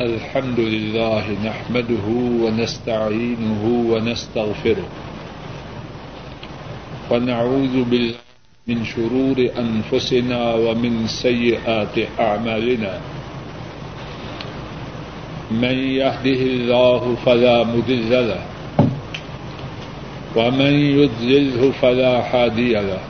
الحمد لله نحمده ونستعينه ونستغفره ونعوذ بالله من شرور أنفسنا ومن سيئات أعمالنا. من يهده الله فلا مضل له ومن يضلله فلا هادي له.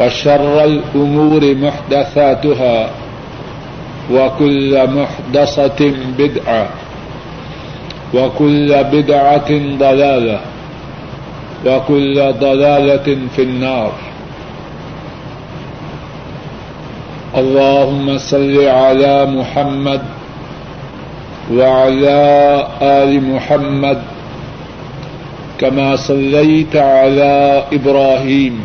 وشر الأمور محدثاتها وكل محدثة بدعة وكل بدعة ضلالة وكل ضلالة في النار اللهم صل على محمد وعلى آل محمد كما صليت على إبراهيم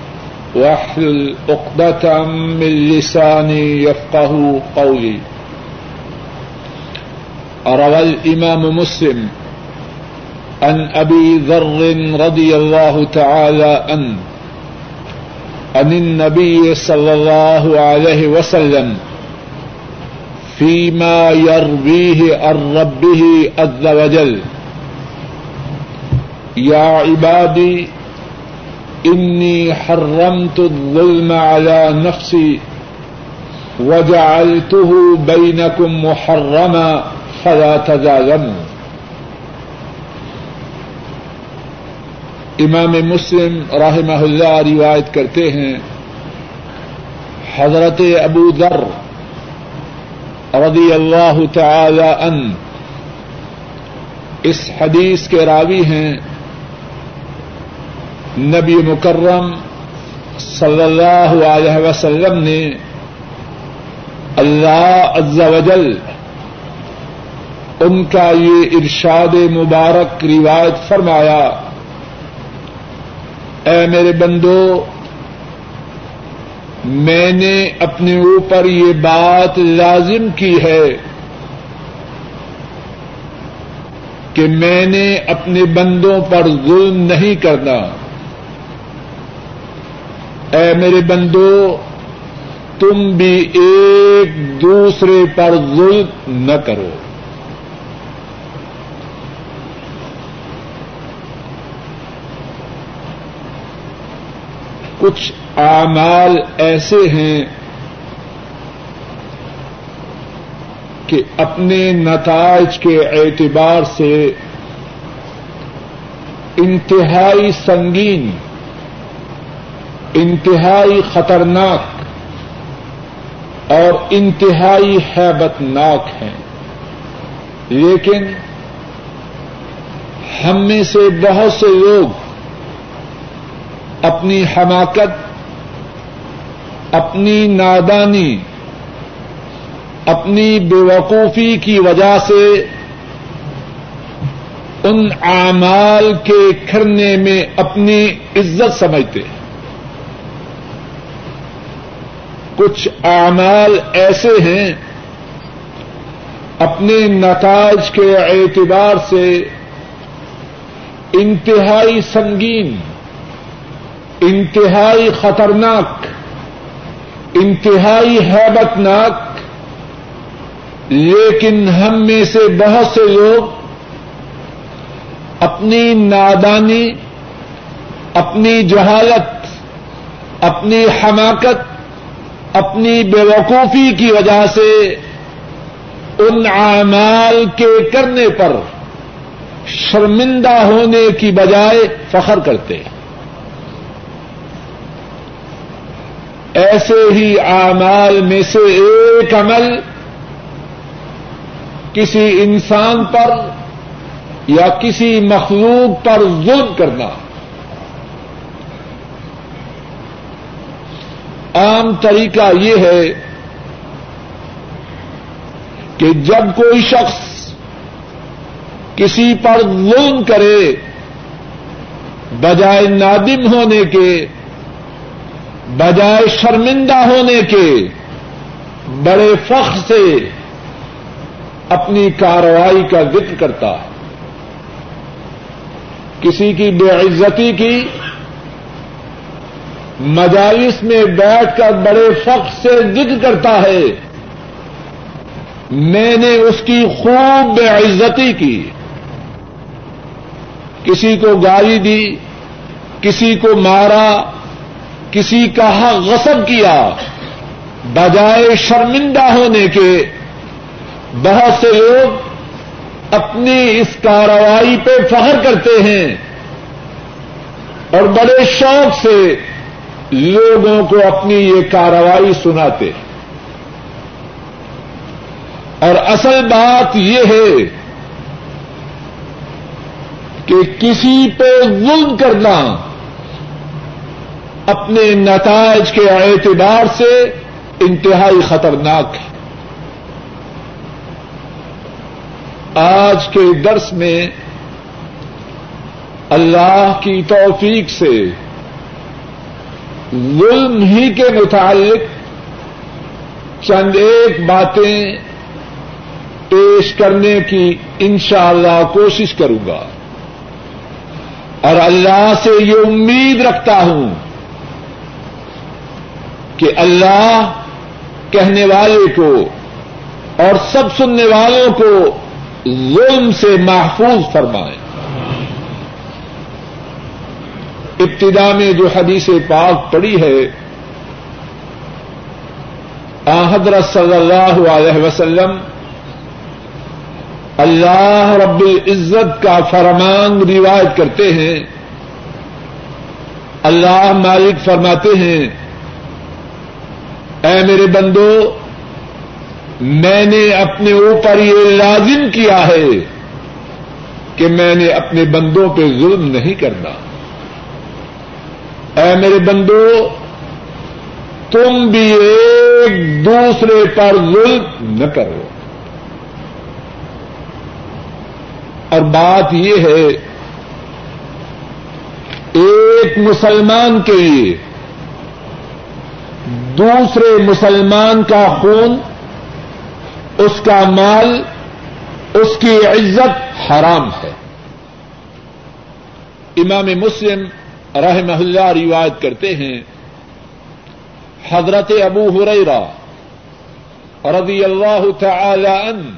واحلل عقدة من لساني يفقه قولي. روى الإمام مسلم عن أبي ذر رضي الله تعالى عنه عن النبي صلى الله عليه وسلم فيما يرويه عن ربه عز وجل. يا عبادي إني حرمت الظلم على نفسي وجعلته بينكم محرما فلا تظالموا امام مسلم رحمہ اللہ روایت کرتے ہیں، حضرت ابو ذر رضی اللہ تعالی ان اس حدیث کے راوی ہیں نبی مکرم صلی اللہ علیہ وسلم نے اللہ عز و جل ان کا یہ ارشاد مبارک روایت فرمایا، اے میرے بندو، میں نے اپنے اوپر یہ بات لازم کی ہے کہ میں نے اپنے بندوں پر ظلم نہیں کرنا۔ اے میرے بندو، تم بھی ایک دوسرے پر ظلم نہ کرو۔ کچھ اعمال ایسے ہیں کہ اپنے نتائج کے اعتبار سے انتہائی سنگین انتہائی خطرناک اور انتہائی حیبت ناک ہیں۔ لیکن ہم میں سے بہت سے لوگ اپنی حماقت، اپنی نادانی، اپنی بیوقوفی کی وجہ سے ان اعمال کے کرنے میں اپنی عزت سمجھتے ہیں۔ کچھ اعمال ایسے ہیں اپنے نتائج کے اعتبار سے انتہائی سنگین، انتہائی خطرناک، انتہائی حیبت ناک لیکن ہم میں سے بہت سے لوگ اپنی نادانی، اپنی جہالت، اپنی حماقت اپنی بیوقوفی کی وجہ سے ان اعمال کے کرنے پر شرمندہ ہونے کی بجائے فخر کرتے ہیں۔ ایسے ہی اعمال میں سے ایک عمل کسی انسان پر یا کسی مخلوق پر ظلم کرنا۔ عام طریقہ یہ ہے کہ جب کوئی شخص کسی پر ظلم کرے بجائے نادم ہونے کے، بجائے شرمندہ ہونے کے، بڑے فخر سے اپنی کاروائی کا ذکر کرتا ہے۔ کسی کی بے عزتی کی مجالس میں بیٹھ کر بڑے فخر سے ذکر کرتا ہے۔ میں نے اس کی خوب بے عزتی کی۔ کسی کو گالی دی، کسی کو مارا، کسی کا حق غصب کیا۔ بجائے شرمندہ ہونے کے، بہت سے لوگ اپنی اس کاروائی پہ فخر کرتے ہیں اور بڑے شوق سے لوگوں کو اپنی یہ کاروائی سناتے ہیں۔ اور اصل بات یہ ہے کہ کسی پہ ظلم کرنا اپنے نتائج کے اعتبار سے انتہائی خطرناک ہے۔ آج کے درس میں اللہ کی توفیق سے ظلم ہی کے متعلق چند ایک باتیں پیش کرنے کی انشاءاللہ اللہ کوشش کروں گا۔ اور اللہ سے یہ امید رکھتا ہوں کہ اللہ کہنے والے کو اور سب سننے والوں کو ظلم سے محفوظ فرمائے۔ ابتدا میں جو حدیث پاک پڑی ہے حضرت صلی اللہ علیہ وسلم، اللہ رب العزت کا فرمان روایت کرتے ہیں۔ اللہ مالک فرماتے ہیں، اے میرے بندو، میں نے اپنے اوپر یہ لازم کیا ہے کہ میں نے اپنے بندوں پہ ظلم نہیں کرنا۔ اے میرے بندو، تم بھی ایک دوسرے پر ظلم نہ کرو۔ اور بات یہ ہے، ایک مسلمان کے لیے دوسرے مسلمان کا خون، اس کا مال، اس کی عزت حرام ہے۔ امام مسلم رحم اللہ روایت کرتے ہیں، حضرت ابو ہریرا رضی اللہ تعالی عنہ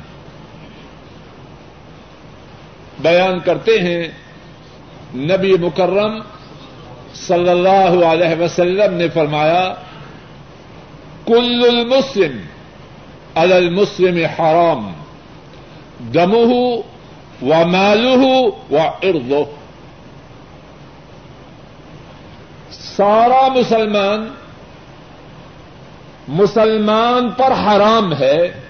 بیان کرتے ہیں، نبی مکرم صلی اللہ علیہ وسلم نے فرمایا، کل المسلم علی المسلم حرام دمہ و مالہ و ارد سارا مسلمان مسلمان پر حرام ہے،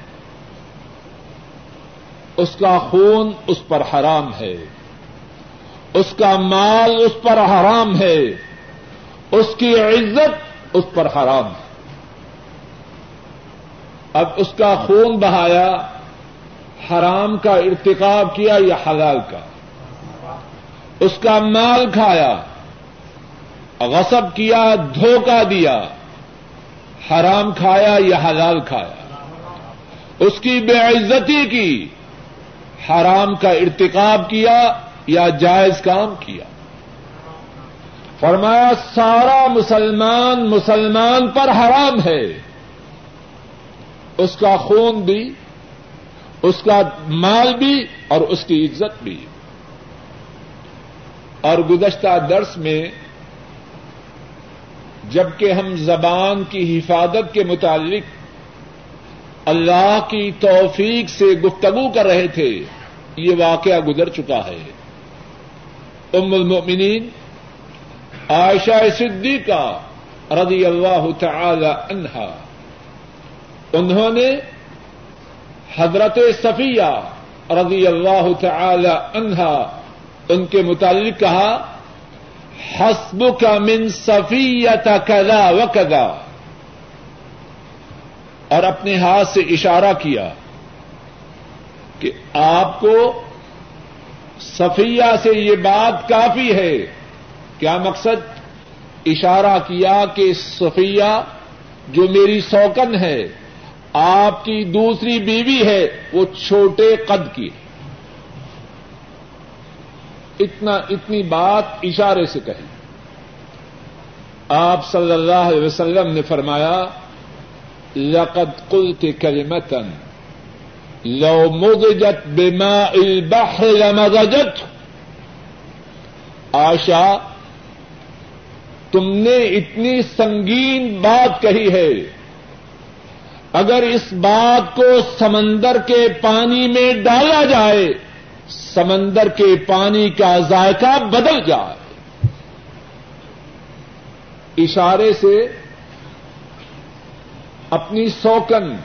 اس کا خون اس پر حرام ہے، اس کا مال اس پر حرام ہے، اس کی عزت اس پر حرام ہے۔ اب اس کا خون بہایا، حرام کا ارتکاب کیا یا حلال کا؟ اس کا مال کھایا۔ غصب کیا، دھوکہ دیا، حرام کھایا یا حلال کھایا۔ اس کی بے عزتی کی، حرام کا ارتکاب کیا یا جائز کام کیا۔ فرمایا، سارا مسلمان مسلمان پر حرام ہے۔ اس کا خون بھی، اس کا مال بھی اور اس کی عزت بھی۔ اور گزشتہ درس میں جبکہ ہم زبان کی حفاظت کے متعلق اللہ کی توفیق سے گفتگو کر رہے تھے، یہ واقعہ گزر چکا ہے۔ ام المؤمنین، عائشہ صدیقہ رضی اللہ تعالی عنہا، انہوں نے حضرت صفیہ رضی اللہ تعالی عنہا، ان کے متعلق کہا حسب کا من صفیت کدا و کدا اور اپنے ہاتھ سے اشارہ کیا کہ آپ کو صفیہ سے یہ بات کافی ہے۔ کیا مقصد؟ اشارہ کیا کہ صفیہ جو میری سوکن ہے، آپ کی دوسری بیوی ہے، وہ چھوٹے قد کی ہے۔ اتنا اتنی بات اشارے سے کہی۔ آپ صلی اللہ علیہ وسلم نے فرمایا، لقد قلت كلمة لو مضجت بماء البحر لمضجت آشا تم نے اتنی سنگین بات کہی ہے۔ اگر اس بات کو سمندر کے پانی میں ڈالا جائے سمندر کے پانی کا ذائقہ بدل جائے۔ اشارے سے اپنی سوکن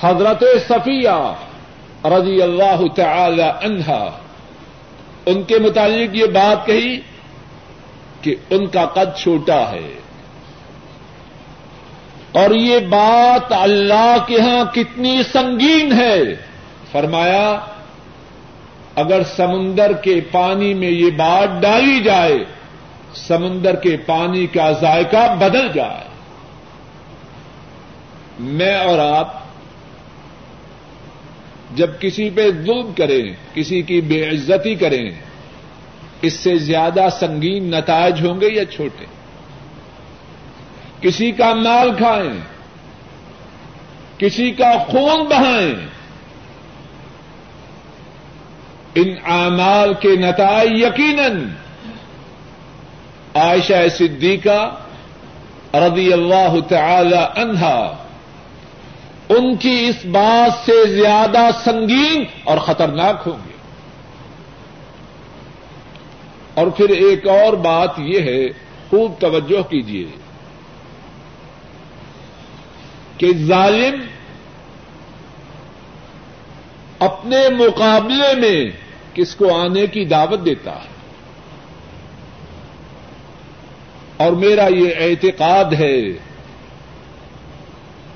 حضرت صفیہ رضی اللہ تعالی عنہا ان کے متعلق یہ بات کہی کہ ان کا قد چھوٹا ہے۔ اور یہ بات اللہ کے ہاں کتنی سنگین ہے۔ فرمایا اگر سمندر کے پانی میں یہ بات ڈالی جائے، سمندر کے پانی کا ذائقہ بدل جائے۔ میں اور آپ جب کسی پہ ظلم کریں، کسی کی بے عزتی کریں، اس سے زیادہ سنگین نتائج ہوں گے یا چھوٹے؟ کسی کا مال کھائیں، کسی کا خون بہائیں ان اعمال کے نتائج یقیناً عائشہ صدیقہ رضی اللہ تعالی عنہا ان کی اس بات سے زیادہ سنگین اور خطرناک ہوں گے۔ اور پھر ایک اور بات یہ ہے، خوب توجہ کیجیے کہ ظالم اپنے مقابلے میں کس کو آنے کی دعوت دیتا ہے۔ اور میرا یہ اعتقاد ہے،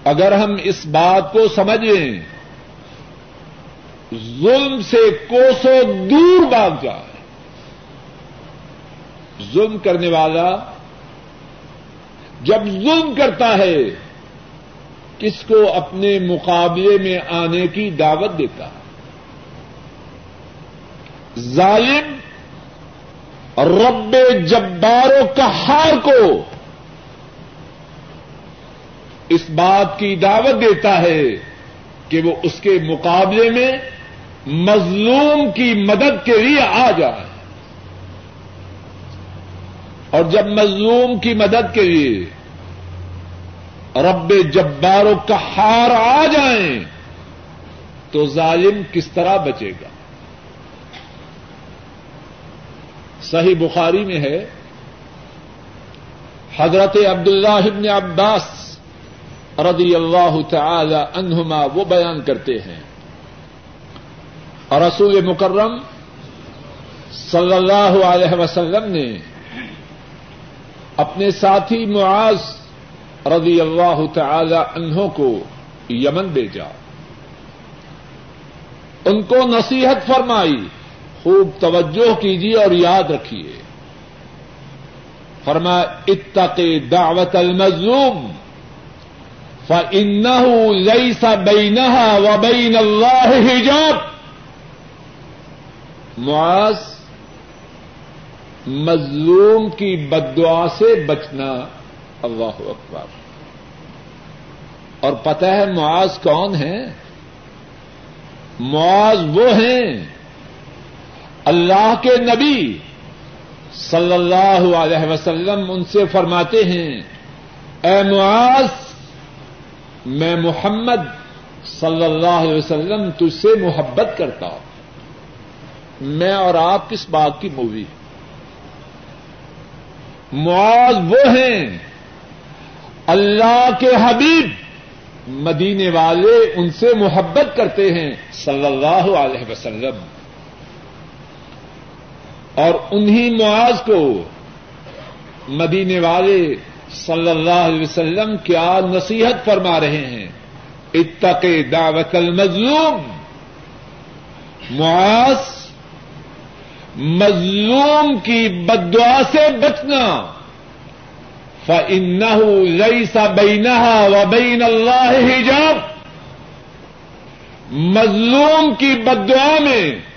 اگر ہم اس بات کو سمجھیں، ظلم سے کوسوں دور بھاگ جائے ظلم کرنے والا جب ظلم کرتا ہے، کس کو اپنے مقابلے میں آنے کی دعوت دیتا ہے۔ ظالم رب جباروں کہار کو اس بات کی دعوت دیتا ہے کہ وہ اس کے مقابلے میں مظلوم کی مدد کے لیے آ جائے۔ اور جب مظلوم کی مدد کے لیے رب جباروں کا ہار آ جائیں تو ظالم کس طرح بچے گا؟ صحیح بخاری میں ہے، حضرت عبداللہ ابن عباس رضی اللہ تعالی عنہما وہ بیان کرتے ہیں۔ اور رسول مکرم صلی اللہ علیہ وسلم نے اپنے ساتھی معاذ رضی اللہ تعالی عنہ کو یمن بھیجا۔ ان کو نصیحت فرمائی۔ خوب توجہ کیجیے اور یاد رکھیے۔ فرما اتق دعوت المظلوم، فَإِنَّهُ لَيْسَ بَيْنَهَا وَبَيْنَ اللَّهِ حِجَابٌ۔ معاذ، مظلوم کی بدعا سے بچنا اللہ اکبر۔ اور پتہ ہے معاذ کون ہے معاذ وہ ہیں اللہ کے نبی صلی اللہ علیہ وسلم ان سے فرماتے ہیں، اے معاذ، میں محمد صلی اللہ علیہ وسلم تجھ سے محبت کرتا ہوں۔ میں اور آپ کس بات کی مووی معاذ وہ ہیں اللہ کے حبیب، مدینے والے ان سے محبت کرتے ہیں صلی اللہ علیہ وسلم۔ اور انہی معاذ کو مدینے والے صلی اللہ علیہ وسلم کیا نصیحت فرما رہے ہیں۔ اتق دعوت المظلوم۔ معاذ، مظلوم کی بدعا سے بچنا۔ فَإِنَّهُ لَيْسَ بَيْنَهَا وَبَيْنَ اللَّهِ حِجَابٌ۔ مظلوم کی بدعا میں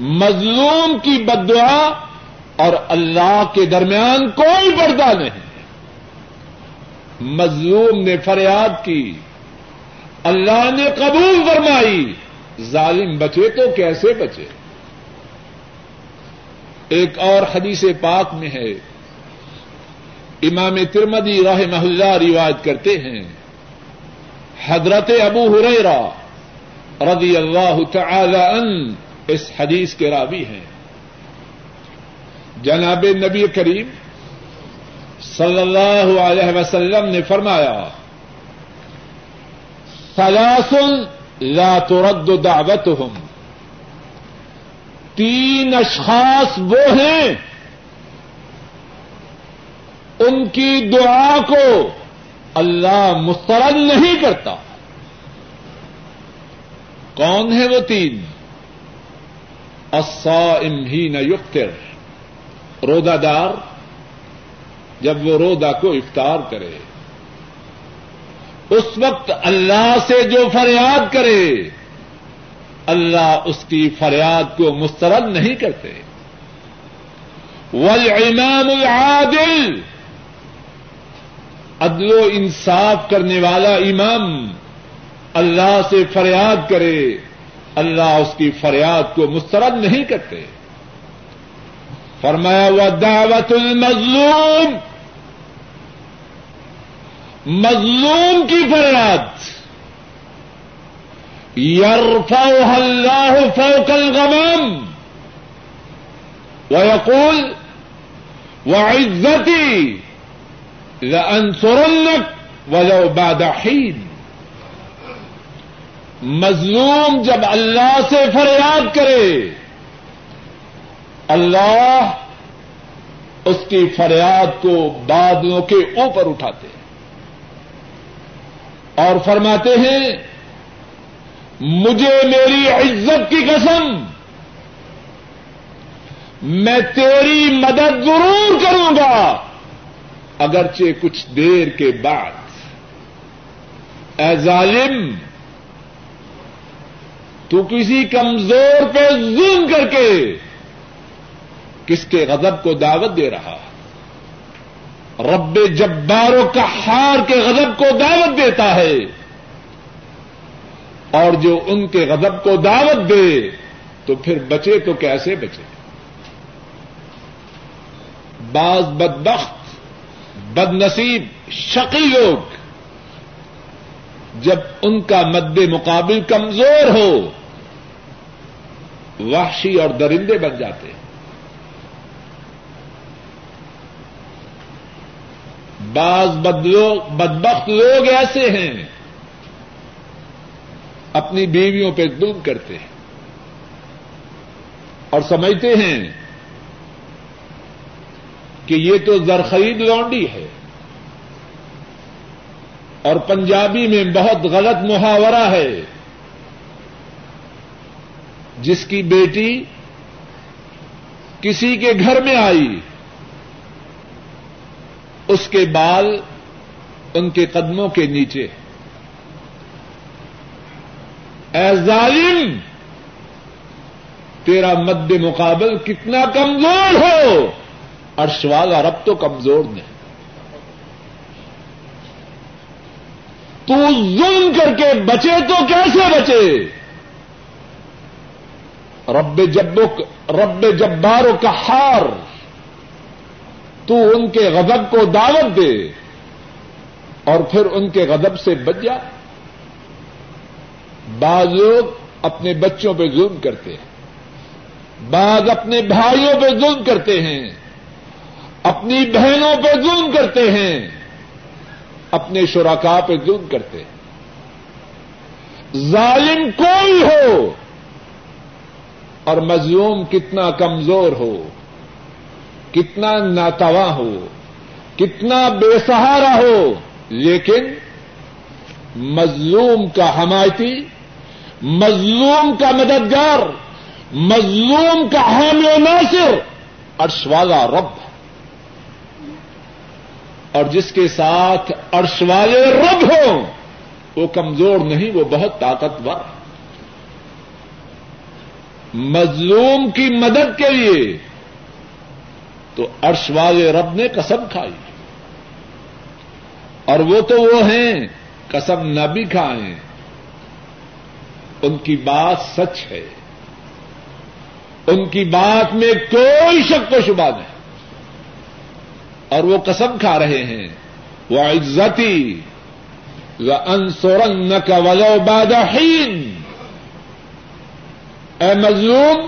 مظلوم کی بدعا اور اللہ کے درمیان کوئی پردہ نہیں۔ مظلوم نے فریاد کی، اللہ نے قبول فرمائی۔ ظالم بچے تو کیسے بچے؟ ایک اور حدیث پاک میں ہے۔ امام ترمدی راہ محلہ روایت کرتے ہیں۔ حضرت ابو ہریرا رضی اللہ تعالی ان اس حدیث کے راوی ہیں۔ جناب نبی کریم صلی اللہ علیہ وسلم نے فرمایا سلاسل لا ترد دعوتهم۔ تین اشخاص وہ ہیں، ان کی دعا کو اللہ مسترد نہیں کرتا۔ کون ہے وہ تین؟ الصائم ہی نہ یقتر رودا دار جب وہ رودا کو افطار کرے، اس وقت اللہ سے جو فریاد کرے، اللہ اس کی فریاد کو مسترد نہیں کرتے۔ والامام العادل، عدل و انصاف کرنے والا امام اللہ سے فریاد کرے۔ اللہ اس کی فریاد کو مسترد نہیں کرتے۔ فرمایا ہوا دعوت المظلوم۔ مظلوم کی فریاد۔ يرفعها الله فوق الغمام۔ ويقول وعزتي لأنصرنك ولو بعد حين مظلوم جب اللہ سے فریاد کرے، اللہ اس کی فریاد کو بادلوں کے اوپر اٹھاتے ہیں۔ اور فرماتے ہیں، مجھے میری عزت کی قسم، میں تیری مدد ضرور کروں گا، اگرچہ کچھ دیر کے بعد۔ اے ظالم تو کسی کمزور پہ ظلم کر کے کس کے غضب کو دعوت دے رہا رب جباروں کا ہار کے غضب کو دعوت دیتا ہے اور جو ان کے غضب کو دعوت دے تو پھر بچے تو کیسے بچے؟ بعض بدبخت بد نصیب شقی لوگ جب ان کا مد مقابل کمزور ہو وحشی اور درندے بن جاتے ہیں۔ بعض بدبخت لوگ ایسے ہیں، اپنی بیویوں پہ ظلم کرتے ہیں اور سمجھتے ہیں کہ یہ تو زرخرید لونڈی ہے۔ اور پنجابی میں بہت غلط محاورہ ہے۔ جس کی بیٹی کسی کے گھر میں آئی، اس کے بال ان کے قدموں کے نیچے۔ اے ظالم، تیرا مد مقابل کتنا کمزور ہو۔ عرش والا رب تو کمزور نہیں۔ تو ظلم کر کے بچے تو کیسے بچے؟ رب جبک، رب جبارو کا ہار تو ان کے غضب کو دعوت دے اور پھر ان کے غضب سے بچ جا۔ بعض لوگ اپنے بچوں پہ ظلم کرتے ہیں۔ بعض اپنے بھائیوں پہ ظلم کرتے ہیں۔ اپنی بہنوں پہ ظلم کرتے ہیں۔ اپنے شراکا پہ ظلم کرتے ہیں۔ ظالم کوئی ہو اور مظلوم کتنا کمزور ہو، کتنا ناتواں ہو، کتنا بے سہارا ہو، لیکن مظلوم کا حمایتی، مظلوم کا مددگار، مظلوم کا حامی و ناصر عرش والا رب اور جس کے ساتھ عرش والے رب ہوں، وہ کمزور نہیں، وہ بہت طاقتور مظلوم کی مدد کے لیے تو عرش والے رب نے قسم کھائی اور وہ تو وہ ہیں، قسم نہ بھی کھائیں۔ ان کی بات سچ ہے۔ ان کی بات میں کوئی شک و شبہ نہیں۔ اور وہ قسم کھا رہے ہیں۔ وہ عزتی و انسورن کا ولو بادین اے مظلوم،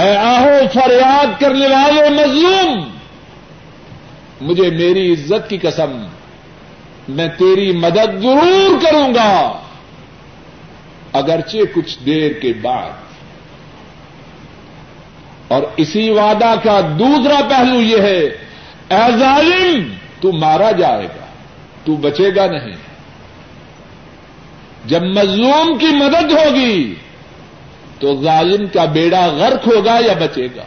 اے آہو فریاد کرنے والے مظلوم، مجھے میری عزت کی قسم، میں تیری مدد ضرور کروں گا۔ اگرچہ کچھ دیر کے بعد۔ اور اسی وعدہ کا دوسرا پہلو یہ ہے، اے ظالم، تو مارا جائے گا، تو بچے گا نہیں۔ جب مظلوم کی مدد ہوگی تو ظالم کا بیڑا غرق ہوگا یا بچے گا؟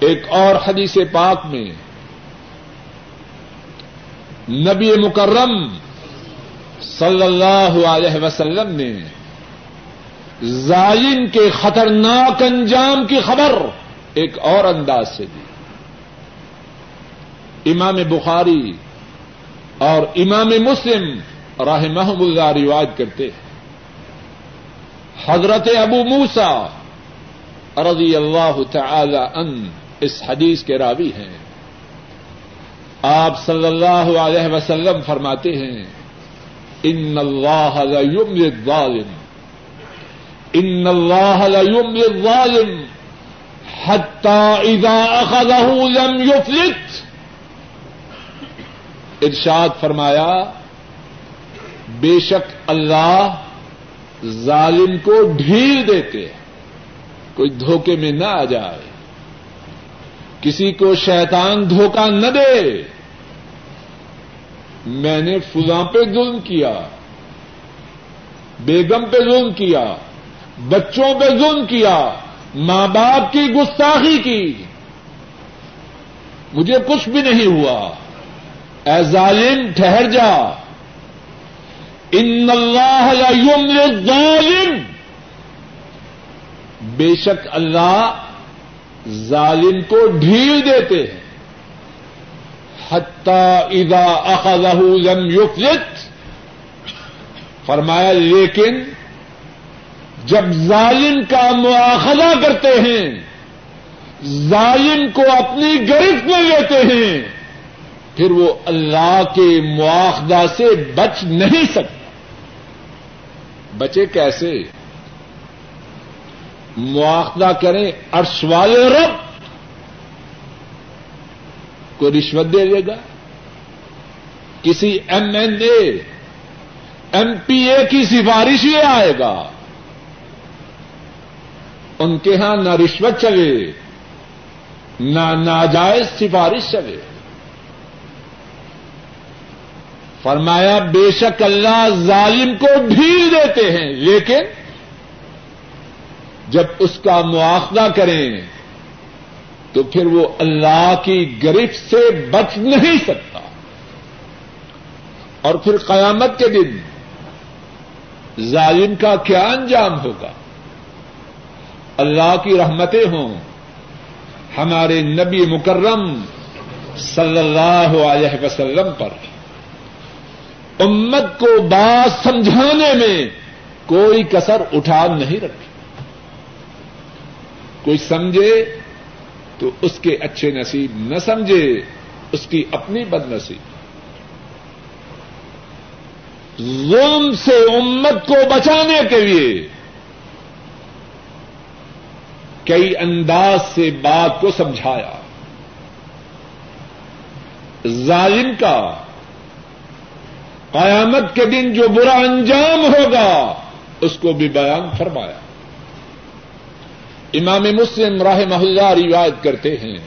ایک اور حدیث پاک میں نبی مکرم صلی اللہ علیہ وسلم نے ظالم کے خطرناک انجام کی خبر ایک اور انداز سے دی۔ امام بخاری اور امام مسلم راہ محمود اللہ رواج کرتے ہیں۔ حضرت ابو موسا رضی اللہ تعالی ان اس حدیث کے راوی ہیں۔ آپ صلی اللہ علیہ وسلم فرماتے ہیں، ان اللہ الظالم، ان اللہ الظالم حتى اذا اخذه لم يفلت ارشاد فرمایا، بے شک اللہ ظالم کو ڈھیل دیتے کوئی دھوکے میں نہ آ جائے۔ کسی کو شیطان دھوکہ نہ دے۔ میں نے فلاں پہ ظلم کیا، بیگم پہ ظلم کیا، بچوں پہ ظلم کیا، ماں باپ کی گستاخی کی۔ مجھے کچھ بھی نہیں ہوا۔ اے ظالم، ٹھہر جا۔ ان اللہ ظالم بے شک اللہ ظالم کو ڈھیل دیتے ہیں۔ حتی اذا اخذہ لم یفلت۔ فرمایا، لیکن جب ظالم کا مواخذہ کرتے ہیں، ظالم کو اپنی گرفت میں لیتے ہیں، پھر وہ اللہ کے مواخذہ سے بچ نہیں سکتا بچے کیسے؟ مواخذہ کریں، عرش والے رب کو رشوت دے دے گا۔ کسی M N A, M P A کی سفارش ہی آئے گا۔ ان کے ہاں نہ رشوت چلے، نہ ناجائز سفارش چلے۔ فرمایا، بے شک اللہ ظالم کو ڈھیل دیتے ہیں، لیکن جب اس کا مواخذہ کریں تو پھر وہ اللہ کی گرفت سے بچ نہیں سکتا۔ اور پھر قیامت کے دن ظالم کا کیا انجام ہوگا؟ اللہ کی رحمتیں ہوں۔ ہمارے نبی مکرم صلی اللہ علیہ وسلم پر۔ امت کو بات سمجھانے میں کوئی کسر اٹھا نہیں رکھی۔ کوئی سمجھے تو اس کے اچھے نصیب، نہ سمجھے اس کی اپنی بد نصیب۔ ظلم سے امت کو بچانے کے لیے کئی انداز سے بات کو سمجھایا۔ ظالم کا قیامت کے دن جو برا انجام ہوگا، اس کو بھی بیان فرمایا۔ امام مسلم راہ محلہ روایت کرتے ہیں۔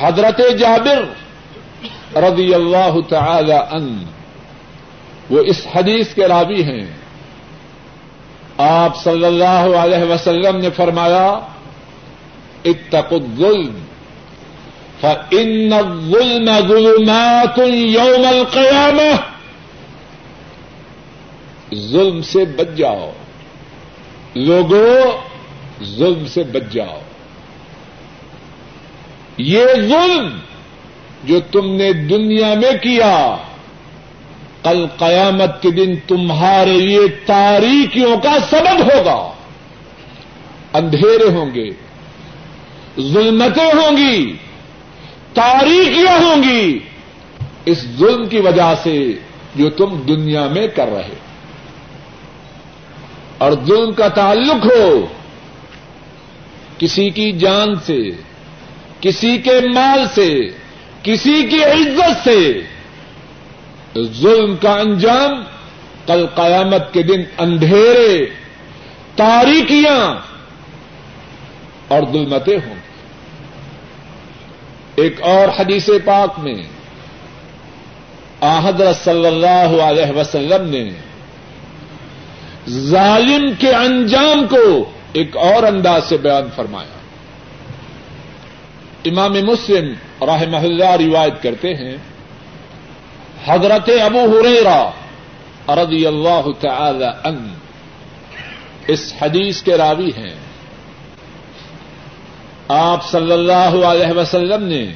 حضرت جابر رضی اللہ تعالی ان وہ اس حدیث کے راوی ہیں۔ آپ صلی اللہ علیہ وسلم نے فرمایا اتق الظلم۔ فإن الظلم ظلمات يوم القيامة ظلم سے بچ جاؤ۔ لوگوں، ظلم سے بچ جاؤ۔ یہ ظلم جو تم نے دنیا میں کیا، کل قیامت کے دن تمہارے لیے تاریخیوں کا سبب ہوگا۔ اندھیرے ہوں گے، ظلمتیں ہوں گی۔ تاریخیاں ہوں گی اس ظلم کی وجہ سے جو تم دنیا میں کر رہے اور ظلم کا تعلق ہو کسی کی جان سے، کسی کے مال سے، کسی کی عزت سے۔ ظلم کا انجام کل قیامت کے دن اندھیرے، تاریکیاں اور ظلمتیں ہوں ایک اور حدیث پاک میں آحدر صلی اللہ علیہ وسلم نے ظالم کے انجام کو ایک اور انداز سے بیان فرمایا۔ امام مسلم راہ محلہ روایت کرتے ہیں، حضرت ابو ہریرا رضی اللہ تعالی ان اس حدیث کے راوی ہیں۔ آپ صلی اللہ علیہ وسلم نے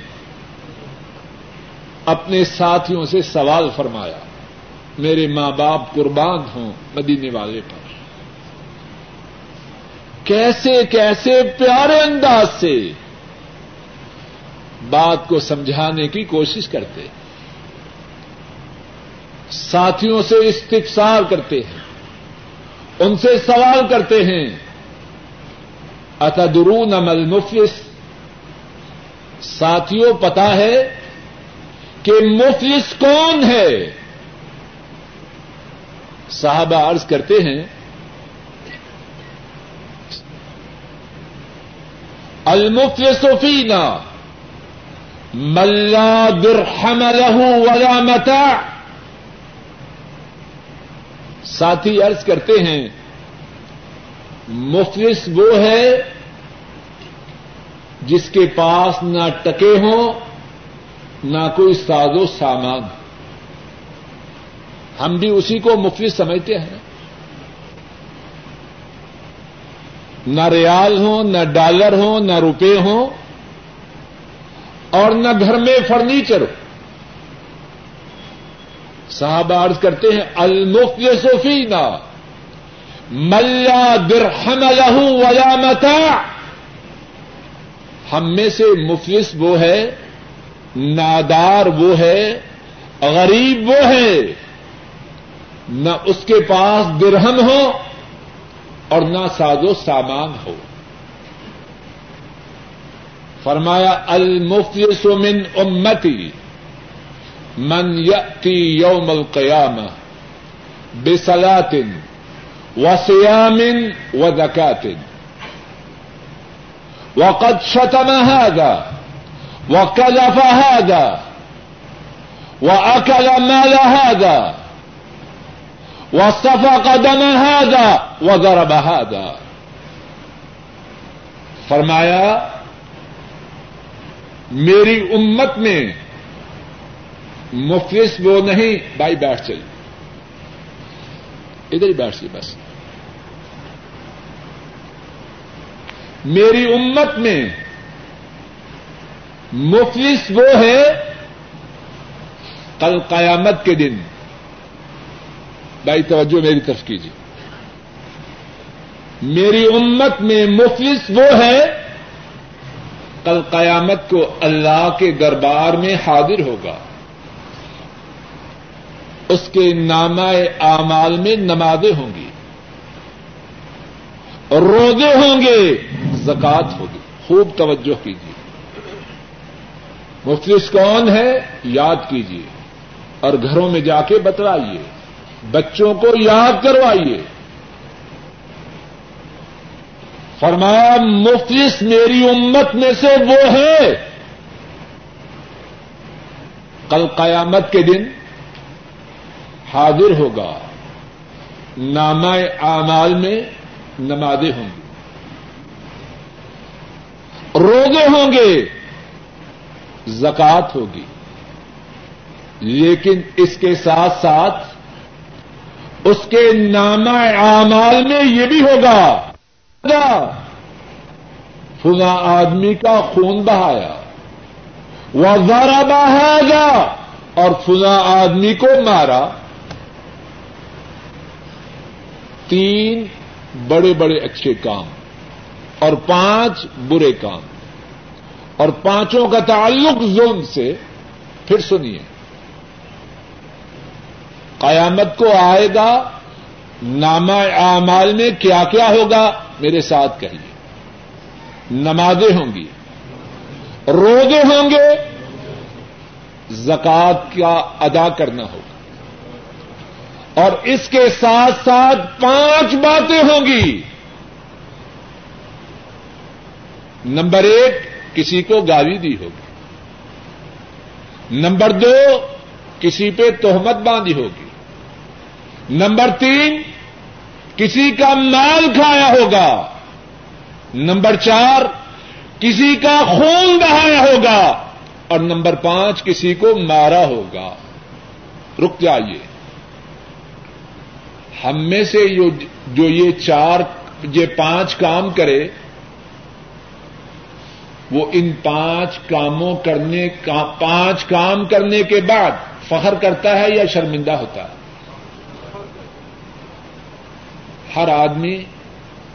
اپنے ساتھیوں سے سوال فرمایا، میرے ماں باپ قربان ہوں مدینے والے پر۔ کیسے کیسے پیارے انداز سے بات کو سمجھانے کی کوشش کرتے ہیں۔ ساتھیوں سے استفسار کرتے ہیں۔ ان سے سوال کرتے ہیں۔ اتدرون عمل مفلس ساتھیوں، پتا ہے کہ مفلس کون ہے؟ صحابہ عرض کرتے ہیں، المفلس فینا ملا درحم له ولا متاع۔ ساتھی ارض کرتے ہیں مفلس وہ ہے جس کے پاس نہ ٹکے ہوں، نہ کوئی ساز و سامان۔ ہم بھی اسی کو مفلس سمجھتے ہیں۔ نہ ریال ہوں، نہ ڈالر ہوں، نہ روپے ہوں، اور نہ گھر میں فرنیچر۔ ہو صاحب عرض کرتے ہیں المفل سفینا ملا درہم لہو ولا متا ہم میں سے مفلس وہ ہے، نادار وہ ہے، غریب وہ ہے، نہ اس کے پاس درہم ہو اور نہ ساز و سامان ہو۔ فرمایا، المفلس من امتی، من يأتي يوم القيامة بصلاة۔ وصيام وزكاة. وقد شتم هذا وكلف هذا، وأكل مال هذا وصفق دم هذا، وضرب هذا. فرمایا، میری امت میں مفلس وہ نہیں، بھائی بیٹھ چلیے ادھر ہی بیٹھ سی بس۔ میری امت میں مفلس وہ ہے کل قیامت کے دن۔ بھائی توجہ میری طرف کیجیے۔ میری امت میں مفلس وہ ہے کل قیامت کو اللہ کے دربار میں حاضر ہوگا۔ اس کے نامہ اعمال میں نمازیں ہوں گی۔ روزے ہوں گے۔ زکات ہوگی۔ خوب توجہ کیجیے۔ مفلس کون ہے؟ یاد کیجیے۔ اور گھروں میں جا کے بتلائیے۔ بچوں کو یاد کروائیے۔ فرمایا مفلس میری امت میں سے وہ ہے کل قیامت کے دن حاضر ہوگا۔ نامہ اعمال میں نمازیں ہوں گی۔ روزے ہوں گے زکات ہوگی۔ لیکن اس کے ساتھ ساتھ اس کے نامہ اعمال میں یہ بھی ہوگا فضا آدمی کا خون بہایا۔ وہ زارا بہایا اور فضا آدمی کو مارا۔ تین بڑے بڑے اچھے کام۔ اور پانچ برے کام اور پانچوں کا تعلق ظلم سے، پھر سنیے۔ قیامت کو آئے گا، نامہ اعمال میں کیا کیا ہوگا، میرے ساتھ کہیے۔ نمازیں ہوں گی، روزے ہوں گے زکات کا ادا کرنا ہوگا۔ اور اس کے ساتھ ساتھ پانچ باتیں ہوں گی۔ نمبر ایک کسی کو گالی دی ہوگی نمبر دو کسی پہ تہمت باندھی ہوگی نمبر تین کسی کا مال کھایا ہوگا نمبر چار کسی کا خون بہایا ہوگا اور نمبر پانچ کسی کو مارا ہوگا رک جائیے ہم میں سے جو یہ چار یہ پانچ کام کرے وہ ان پانچ کاموں کرنے کا پانچ کام کرنے کے بعد فخر کرتا ہے یا شرمندہ ہوتا ہے؟ ہر آدمی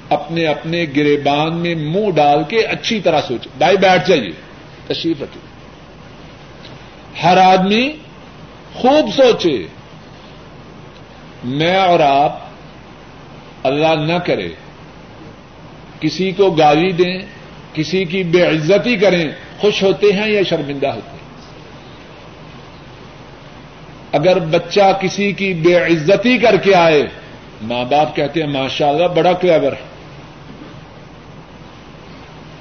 اپنے اپنے گریبان میں منہ ڈال کے اچھی طرح سوچے۔ بھائی بیٹھ جائیے، تشریف رکھیے۔ ہر آدمی خوب سوچے، میں اور آپ اللہ نہ کرے، کسی کو گالی دیں کسی کی بے عزتی کریں، خوش ہوتے ہیں یا شرمندہ ہوتے ہیں؟ اگر بچہ کسی کی بے عزتی کر کے آئے، ماں باپ کہتے ہیں ماشاء اللہ بڑا کلیور ہے۔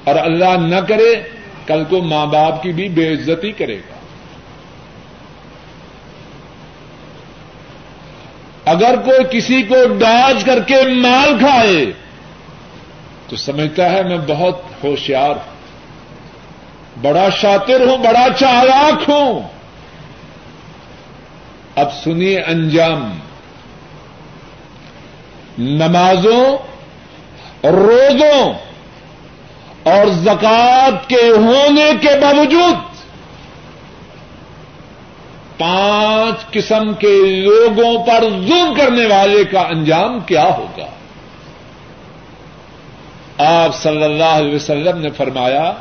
اور اللہ نہ کرے، کل کو ماں باپ کی بھی بے عزتی کرے گا۔ اگر کوئی کسی کو ڈاج کر کے مال کھائے، تو سمجھتا ہے میں بہت ہوشیار ہوں بڑا شاطر ہوں، بڑا چالاک ہوں۔ اب سنیے انجام۔ نمازوں، روزوں اور زکات کے ہونے کے باوجود پانچ قسم کے لوگوں پر ظلم کرنے والے کا انجام کیا ہوگا؟ آپ صلی اللہ علیہ وسلم نے فرمایا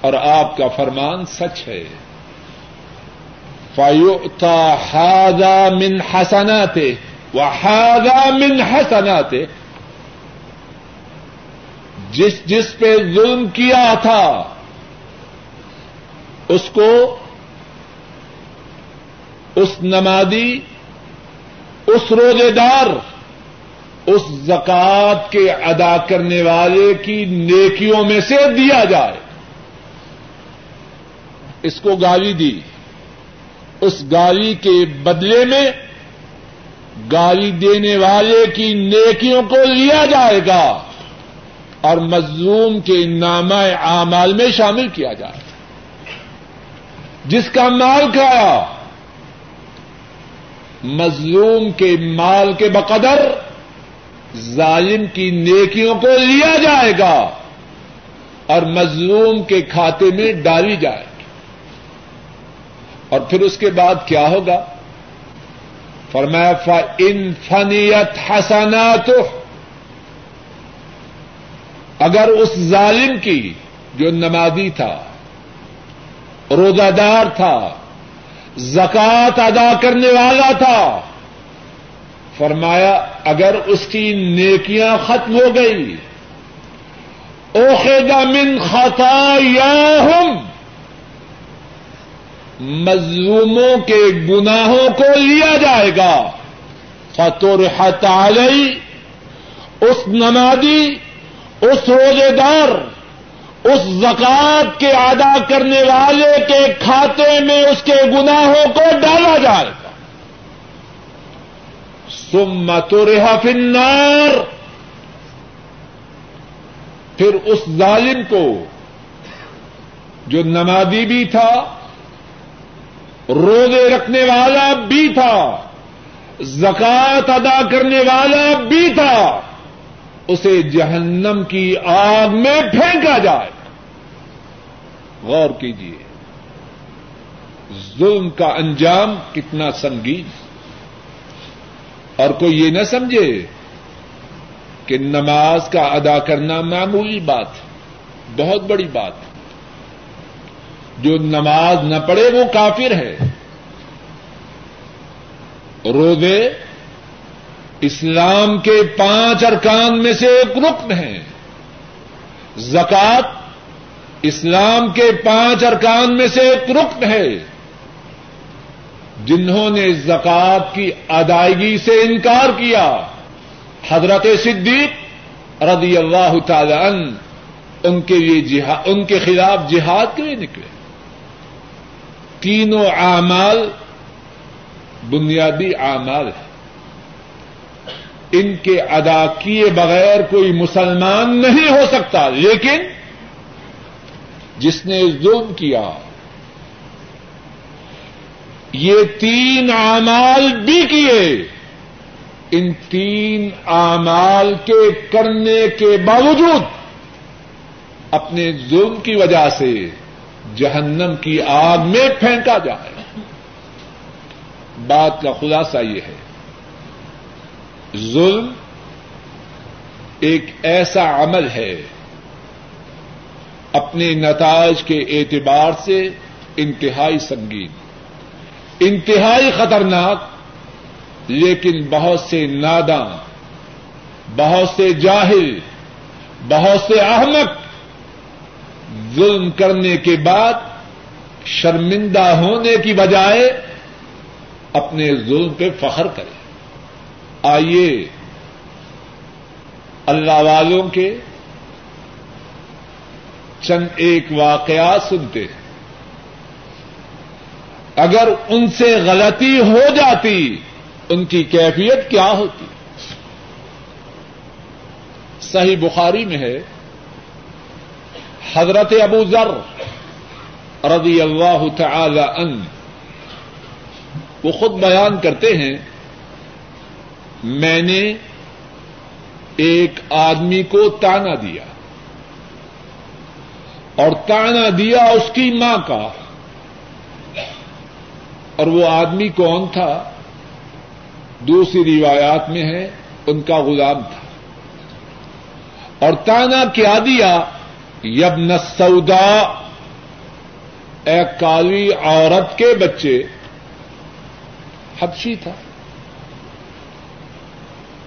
اور آپ کا فرمان سچ ہے۔ فیوتا ہاضا من حسنات وہ ہاضا من حسنات جس جس پہ ظلم کیا تھا، اس کو اس نمازی، اس روزے دار اس زکات کے ادا کرنے والے کی نیکیوں میں سے دیا جائے۔ اس کو گالی دی۔ اس گالی کے بدلے میں گالی دینے والے کی نیکیوں کو لیا جائے گا اور مظلوم کے نامہ اعمال میں شامل کیا جائے۔ جس کا مال کھایا، مظلوم کے مال کے بقدر ظالم کی نیکیوں کو لیا جائے گا اور مظلوم کے کھاتے میں ڈالی جائے گی۔ اور پھر اس کے بعد کیا ہوگا؟ فرمایا ف ان فنیت حسنات اگر اس ظالم کی جو نمازی تھا، روزہ دار تھا زکات ادا کرنے والا تھا فرمایا، اگر اس کی نیکیاں ختم ہو گئی اوخے من خطا یا مظلوموں کے گناہوں کو لیا جائے گا۔ فتور علی اس نمازی، اس روزے دار اس زکات کے ادا کرنے والے کے کھاتے میں اس کے گناہوں کو ڈالا جائے۔ گا سمت رہا فنار پھر اس ظالم کو جو نمازی بھی تھا، روزے رکھنے والا بھی تھا زکات ادا کرنے والا بھی تھا، اسے جہنم کی آگ میں پھینکا جائے۔ غور کیجیے ظلم کا انجام کتنا سنگین۔ اور کوئی یہ نہ سمجھے کہ نماز کا ادا کرنا معمولی بات بہت بڑی بات جو نماز نہ پڑھے وہ کافر ہے۔ روزے اسلام کے پانچ ارکان میں سے ایک رکن ہے زکات اسلام کے پانچ ارکان میں سے ایک رکن ہے۔ جنہوں نے زکات کی ادائیگی سے انکار کیا، حضرت صدیق رضی اللہ تعالی عنہ، ان کے لیے ان کے خلاف جہاد کے لیے نکلے۔ تینوں اعمال بنیادی اعمال ہیں۔ ان کے ادا کیے بغیر کوئی مسلمان نہیں ہو سکتا، لیکن جس نے ظلم کیا یہ تین اعمال بھی کیے۔ ان تین اعمال کے کرنے کے باوجود اپنے ظلم کی وجہ سے جہنم کی آگ میں پھینکا جائے۔ بات کا خلاصہ یہ ہے۔ ظلم ایک ایسا عمل ہے اپنے نتائج کے اعتبار سے انتہائی سنگین۔ انتہائی خطرناک، لیکن بہت سے ناداں بہت سے جاہل، بہت سے احمق ظلم کرنے کے بعد شرمندہ ہونے کی بجائے اپنے ظلم پہ فخر کرے آئیے، اللہ والوں کے چند ایک واقعات سنتے ہیں۔ اگر ان سے غلطی ہو جاتی، ان کی کیفیت کیا ہوتی؟ صحیح بخاری میں ہے، حضرت ابو ذر رضی اللہ تعالی ان وہ خود بیان کرتے ہیں، میں نے ایک آدمی کو تانا دیا اور تانا دیا اس کی ماں کا۔ اور وہ آدمی کون تھا؟ دوسری روایات میں ہے، ان کا غلام تھا۔ اور تانا کیا دیا یب سودا ایک کالی عورت کے بچے، حبشی تھا۔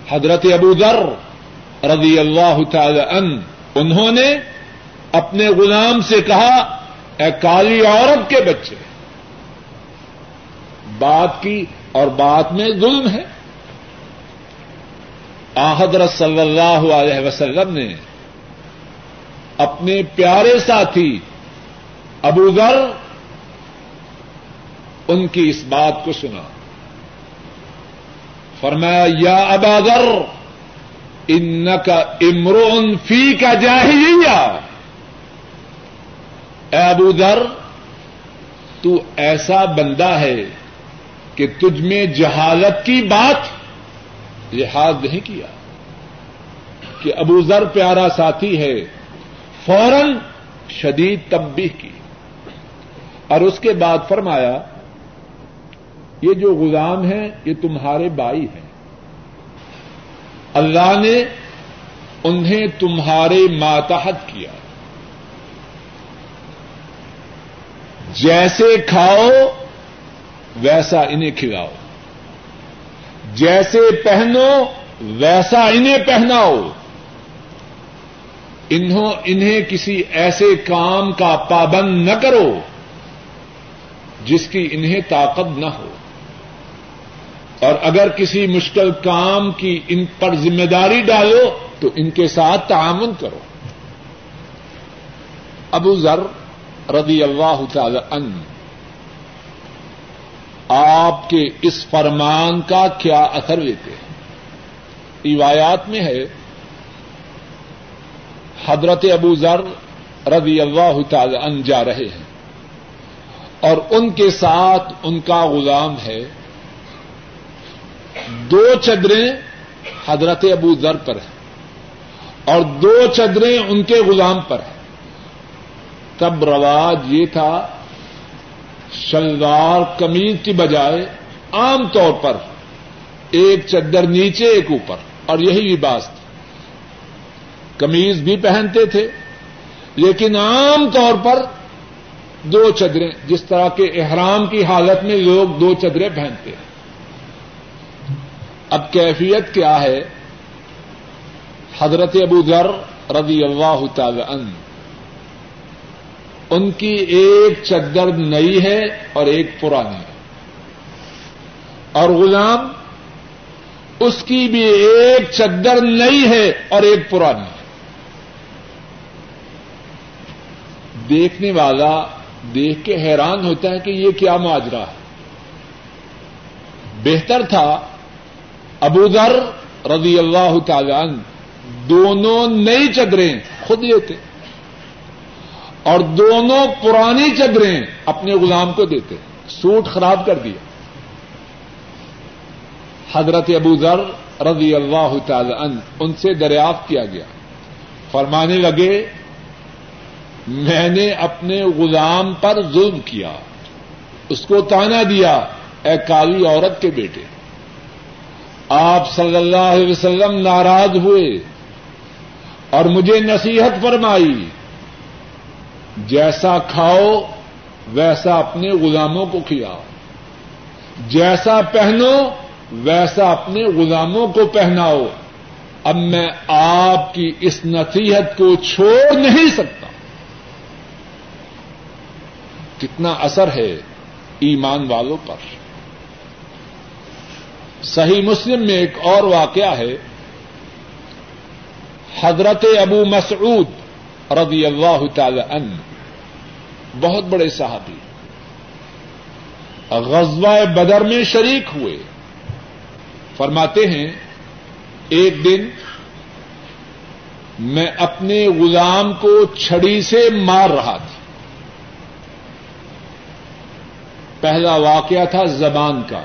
حضرت ابو ذر رضی اللہ تعالی ان انہوں نے اپنے غلام سے کہا، اے کالی عورت کے بچے بات کی اور بات میں ظلم ہے۔ حضرت صلی اللہ علیہ وسلم نے اپنے پیارے ساتھی ابو ذر ان کی اس بات کو سنا۔ فرمایا، یا ابا ذر ان کا امرون فی کا جاہلیہ۔ اے ابو در تو ایسا بندہ ہے کہ تجھ میں جہالت کی بات لحاظ نہیں کیا کہ ابو ذر پیارا ساتھی ہے، فوراً شدید تبدیح کی۔ اور اس کے بعد فرمایا، یہ جو غلام ہیں، یہ تمہارے بائی ہیں۔ اللہ نے انہیں تمہارے ماتحت کیا۔ جیسے کھاؤ ویسا انہیں کھلاؤ۔ جیسے پہنو، ویسا انہیں پہناؤ۔ انہوں، انہیں کسی ایسے کام کا پابند نہ کرو جس کی انہیں طاقت نہ ہو۔ اور اگر کسی مشکل کام کی ان پر ذمہ داری ڈالو تو ان کے ساتھ تعاون کرو۔ ابو ذر رضی اللہ تعالی ان آپ کے اس فرمان کا کیا اثر لیتے ہیں؟ روایات میں ہے، حضرت ابو ذر رضی اللہ تعالی ان جا رہے ہیں، اور ان کے ساتھ ان کا غلام ہے۔ دو چدریں حضرت ابو ذر پر ہیں، اور دو چدریں ان کے غلام پر ہیں۔ تب رواج یہ تھا شلوار کمیز کی بجائے عام طور پر ایک چدر نیچے ایک اوپر، اور یہی لباس تھا کمیز بھی پہنتے تھے، لیکن عام طور پر دو چدریں، جس طرح کے احرام کی حالت میں لوگ دو چدریں پہنتے ہیں۔ اب کیفیت کیا ہے؟ حضرت ابو ذر رضی اللہ تعالی عنہ۔ ان کی ایک چدر نئی ہے اور ایک پرانی ہے۔ اور غلام، اس کی بھی ایک چدر نئی ہے اور ایک پرانی ہے۔ دیکھنے والا دیکھ کے حیران ہوتا ہے کہ یہ کیا ماجرا ہے۔ بہتر تھا ابو ذر رضی اللہ تعالی عنہ، دونوں نئی چدریں خود لیتے اور دونوں پرانی چدریں اپنے غلام کو دیتے سوٹ خراب کر دیا۔ حضرت ابو ذر رضی اللہ تعالی عنہ، ان سے دریافت کیا گیا۔ فرمانے لگے، میں نے اپنے غلام پر ظلم کیا۔ اس کو تانا دیا، اے کالی عورت کے بیٹے۔ آپ صلی اللہ علیہ وسلم ناراض ہوئے اور مجھے نصیحت فرمائی جیسا کھاؤ، ویسا اپنے غلاموں کو کھلاؤ۔ جیسا پہنو، ویسا اپنے غلاموں کو پہناؤ۔ اب میں آپ کی اس نصیحت کو چھوڑ نہیں سکتا۔ کتنا اثر ہے ایمان والوں پر۔ صحیح مسلم میں ایک اور واقعہ ہے۔ حضرت ابو مسعود رضی اللہ تعالی ان بہت بڑے صحابی غزوہ بدر میں شریک ہوئے۔ فرماتے ہیں، ایک دن میں اپنے غلام کو چھڑی سے مار رہا تھا۔ پہلا واقعہ تھا زبان کا۔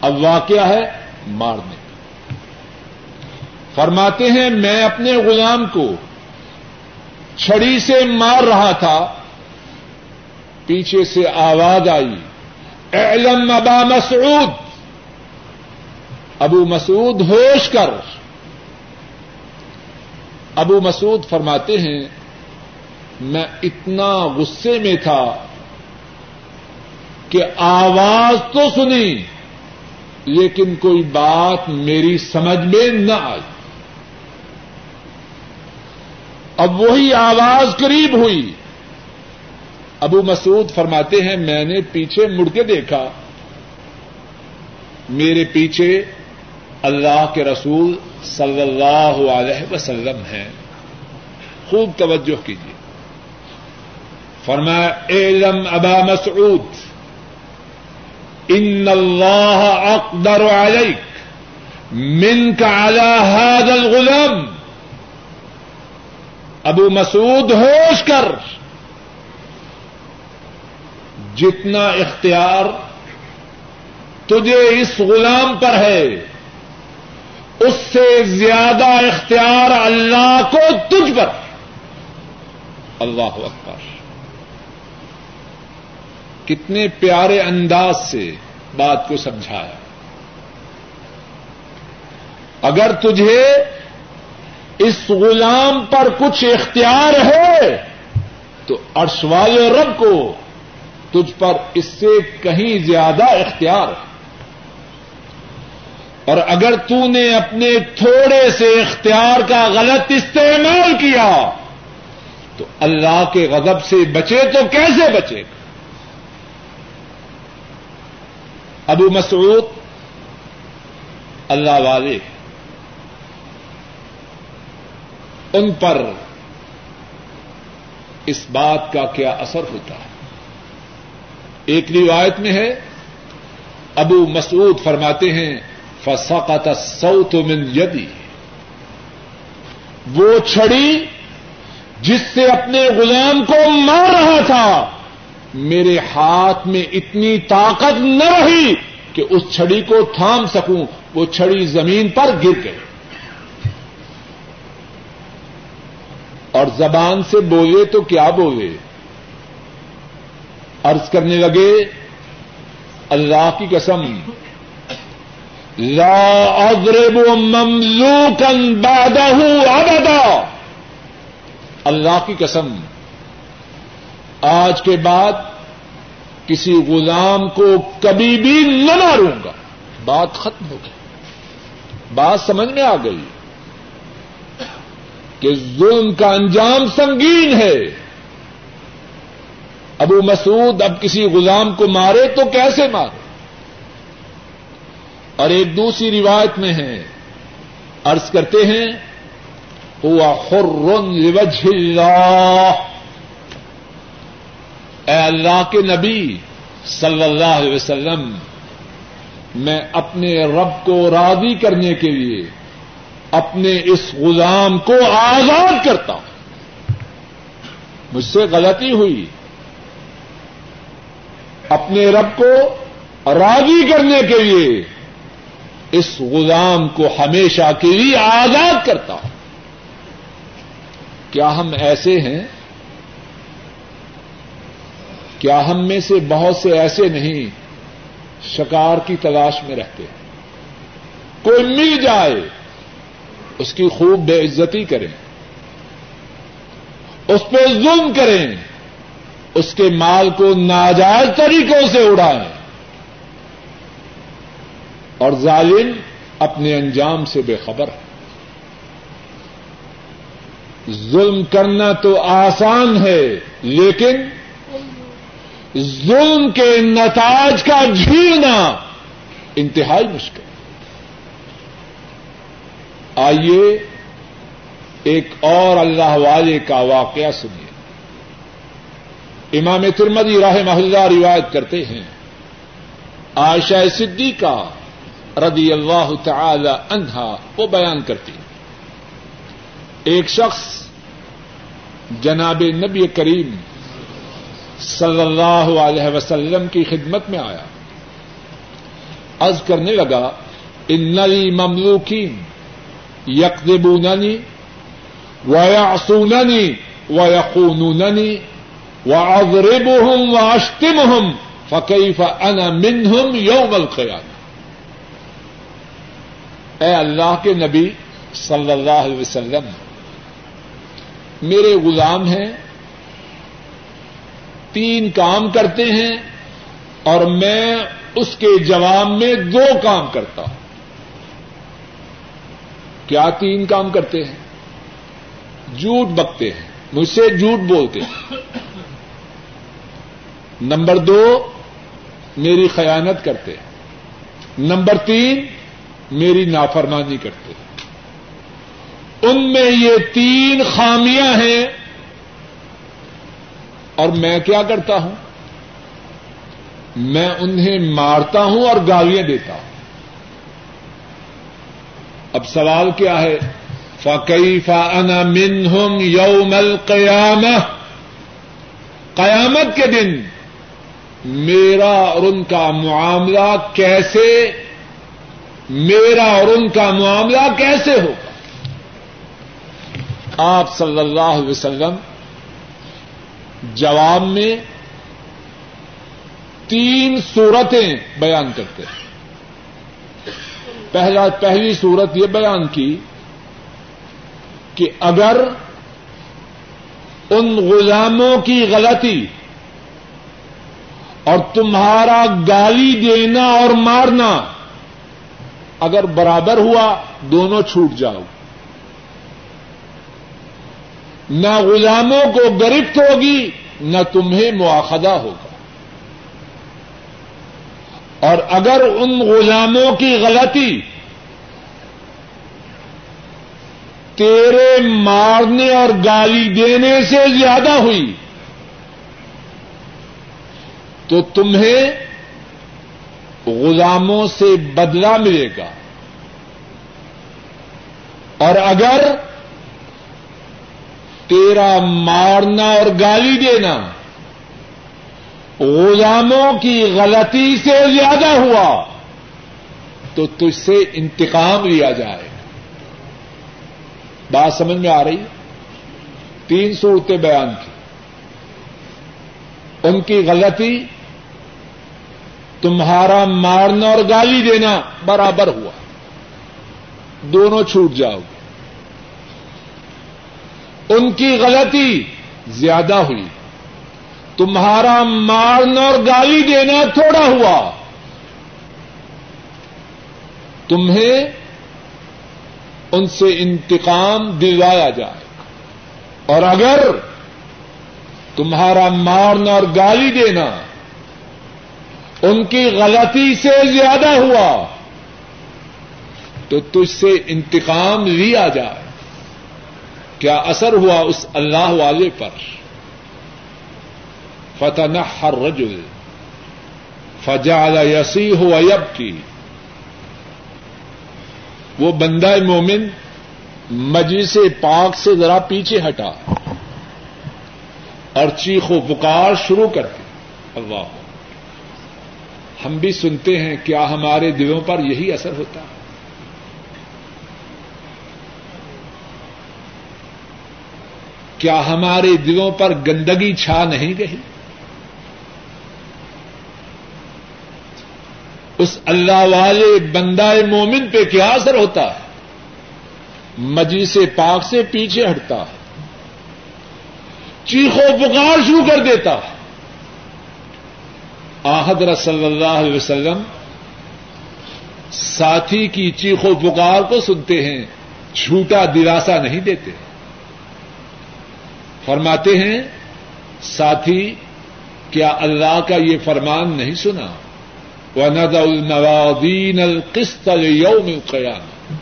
اب واقعہ ہے مارنے۔ کا فرماتے ہیں، میں اپنے غلام کو چھڑی سے مار رہا تھا۔ پیچھے سے آواز آئی۔ علم ابا مسعود۔ ابو مسعود ہوش کر۔ ابو مسعود فرماتے ہیں، میں اتنا غصے میں تھا کہ آواز تو سنی، لیکن کوئی بات میری سمجھ میں نہ آئی۔ اب وہی آواز قریب ہوئی۔ ابو مسعود فرماتے ہیں، میں نے پیچھے مڑ کے دیکھا۔ میرے پیچھے اللہ کے رسول صلی اللہ علیہ وسلم ہیں۔ خوب توجہ کیجیے فرمایا علم ابا مسعود، ان اللہ اقدر علیک من کا هذا الغلام۔ ابو مسعود ہوش کر۔ جتنا اختیار تجھے اس غلام پر ہے، اس سے زیادہ اختیار اللہ کو تجھ پر اللہ اکبر۔ کتنے پیارے انداز سے بات کو سمجھایا۔ اگر تجھے اس غلام پر کچھ اختیار ہے، تو ارشوال رب کو تجھ پر اس سے کہیں زیادہ اختیار ہے۔ اور اگر تو نے اپنے تھوڑے سے اختیار کا غلط استعمال کیا، تو اللہ کے غضب سے بچے تو کیسے بچے؟ گا ابو مسعود اللہ والے ان پر اس بات کا کیا اثر ہوتا ہے؟ ایک روایت میں ہے، ابو مسعود فرماتے ہیں فسقط الصوت من یدی وہ چھڑی جس سے اپنے غلام کو مار رہا تھا، میرے ہاتھ میں اتنی طاقت نہ رہی کہ اس چھڑی کو تھام سکوں، وہ چھڑی زمین پر گر گئی۔ اور زبان سے بولے تو کیا بولے ارض کرنے لگے، اللہ کی قسم، لا اضرب مملوکا بعدہ ابدا۔ اللہ کی قسم، آج کے بعد کسی غلام کو کبھی بھی نہ ماروں گا۔ بات ختم ہو گئی۔ بات سمجھ میں آ گئی کہ ظلم کا انجام سنگین ہے۔ ابو مسعود اب کسی غلام کو مارے تو کیسے مارے؟ اور ایک دوسری روایت میں ہے ارض کرتے ہیں، ہوا خرن لوجہ اللہ. اے اللہ کے نبی صلی اللہ علیہ وسلم، میں اپنے رب کو راضی کرنے کے لیے اپنے اس غلام کو آزاد کرتا ہوں۔ مجھ سے غلطی ہوئی۔ اپنے رب کو راضی کرنے کے لیے اس غلام کو ہمیشہ کے لیے آزاد کرتا ہوں۔ کیا ہم ایسے ہیں؟ کیا ہم میں سے بہت سے ایسے نہیں شکار کی تلاش میں رہتے؟ ہیں کوئی مل جائے، اس کی خوب بے عزتی کریں، اس پہ ظلم کریں۔ اس کے مال کو ناجائز طریقوں سے اڑائیں اور ظالم اپنے انجام سے بے خبر ہے۔ ظلم کرنا تو آسان ہے، لیکن ظلم کے نتاج کا جھیلنا انتہائی مشکل آئیے ایک اور اللہ والے کا واقعہ سنیے۔ امام ترمدی راہ محلہ روایت کرتے ہیں۔ عائشہ صدیقہ رضی اللہ تعالی عنہا وہ بیان کرتی ایک شخص جناب نبی کریم صلی اللہ علیہ وسلم کی خدمت میں آیا۔ از کرنے لگا، ان مملوکین یکبوننی و یاسوننی و یقوننی ہوں و اشتم ہوں فقیف ان منہم یوم اے اللہ کے نبی صلی اللہ علیہ وسلم، میرے غلام ہیں، تین کام کرتے ہیں اور میں اس کے جواب میں دو کام کرتا ہوں۔ کیا تین کام کرتے ہیں؟ جھوٹ بکتے ہیں، مجھ سے جھوٹ بولتے ہیں۔ نمبر دو، میری خیانت کرتے۔ ہیں نمبر تین، میری نافرمانی کرتے۔ ہیں ان میں یہ تین خامیاں ہیں۔ اور میں کیا کرتا ہوں؟ میں انہیں مارتا ہوں اور گالیاں دیتا ہوں۔ اب سوال کیا ہے؟ فقی فا انا منہم یوم القیام قیامت کے دن میرا اور ان کا معاملہ کیسے میرا اور ان کا معاملہ کیسے ہوگا؟ آپ صلی اللہ علیہ وسلم جواب میں تین صورتیں بیان کرتے ہیں۔ پہلا، پہلی صورت یہ بیان کی کہ اگر ان غلاموں کی غلطی اور تمہارا گالی دینا اور مارنا اگر برابر ہوا دونوں چھوٹ جاؤ۔ نہ غلاموں کو گرفت ہوگی، نہ تمہیں مواخذہ ہوگا۔ اور اگر ان غلاموں کی غلطی تیرے مارنے اور گالی دینے سے زیادہ ہوئی تو تمہیں غلاموں سے بدلہ ملے گا۔ اور اگر تیرا مارنا اور گالی دینا غلاموں کی غلطی سے زیادہ ہوا تو تجھ سے انتقام لیا جائے بات سمجھ میں آ رہی تین صورتیں بیان کی ان کی غلطی تمہارا مارنا اور گالی دینا برابر ہوا۔ دونوں چھوٹ جاؤ گے۔ ان کی غلطی زیادہ ہوئی۔ تمہارا مارنا اور گالی دینا تھوڑا ہوا۔ تمہیں ان سے انتقام دلوایا جائے۔ اور اگر تمہارا مارنا اور گالی دینا ان کی غلطی سے زیادہ ہوا تو تجھ سے انتقام لیا جائے۔ کیا اثر ہوا اس اللہ والے پر؟ فتح ہر رجل فجال یسی ہو اب کی وہ بندہ مومن مجلس پاک سے ذرا پیچھے ہٹا اور چیخ و پکار شروع کر کے۔ اللہ۔ ہم بھی سنتے ہیں کیا ہمارے دلوں پر یہی اثر ہوتا ہے۔ کیا ہمارے دلوں پر گندگی چھا نہیں گئی اس اللہ والے بندہ مومن پہ کیا اثر ہوتا ہے؟ مجلس پاک سے پیچھے ہٹتا ہے چیخو پکار شروع کر دیتا ہے۔ آحدر صلی اللہ علیہ وسلم ساتھی کی چیخو پکار کو سنتے ہیں، جھوٹا دلاسا نہیں دیتے۔ فرماتے ہیں، ساتھی، کیا اللہ کا یہ فرمان نہیں سنا؟ ونضع الموازين القسط ليوم القيامة۔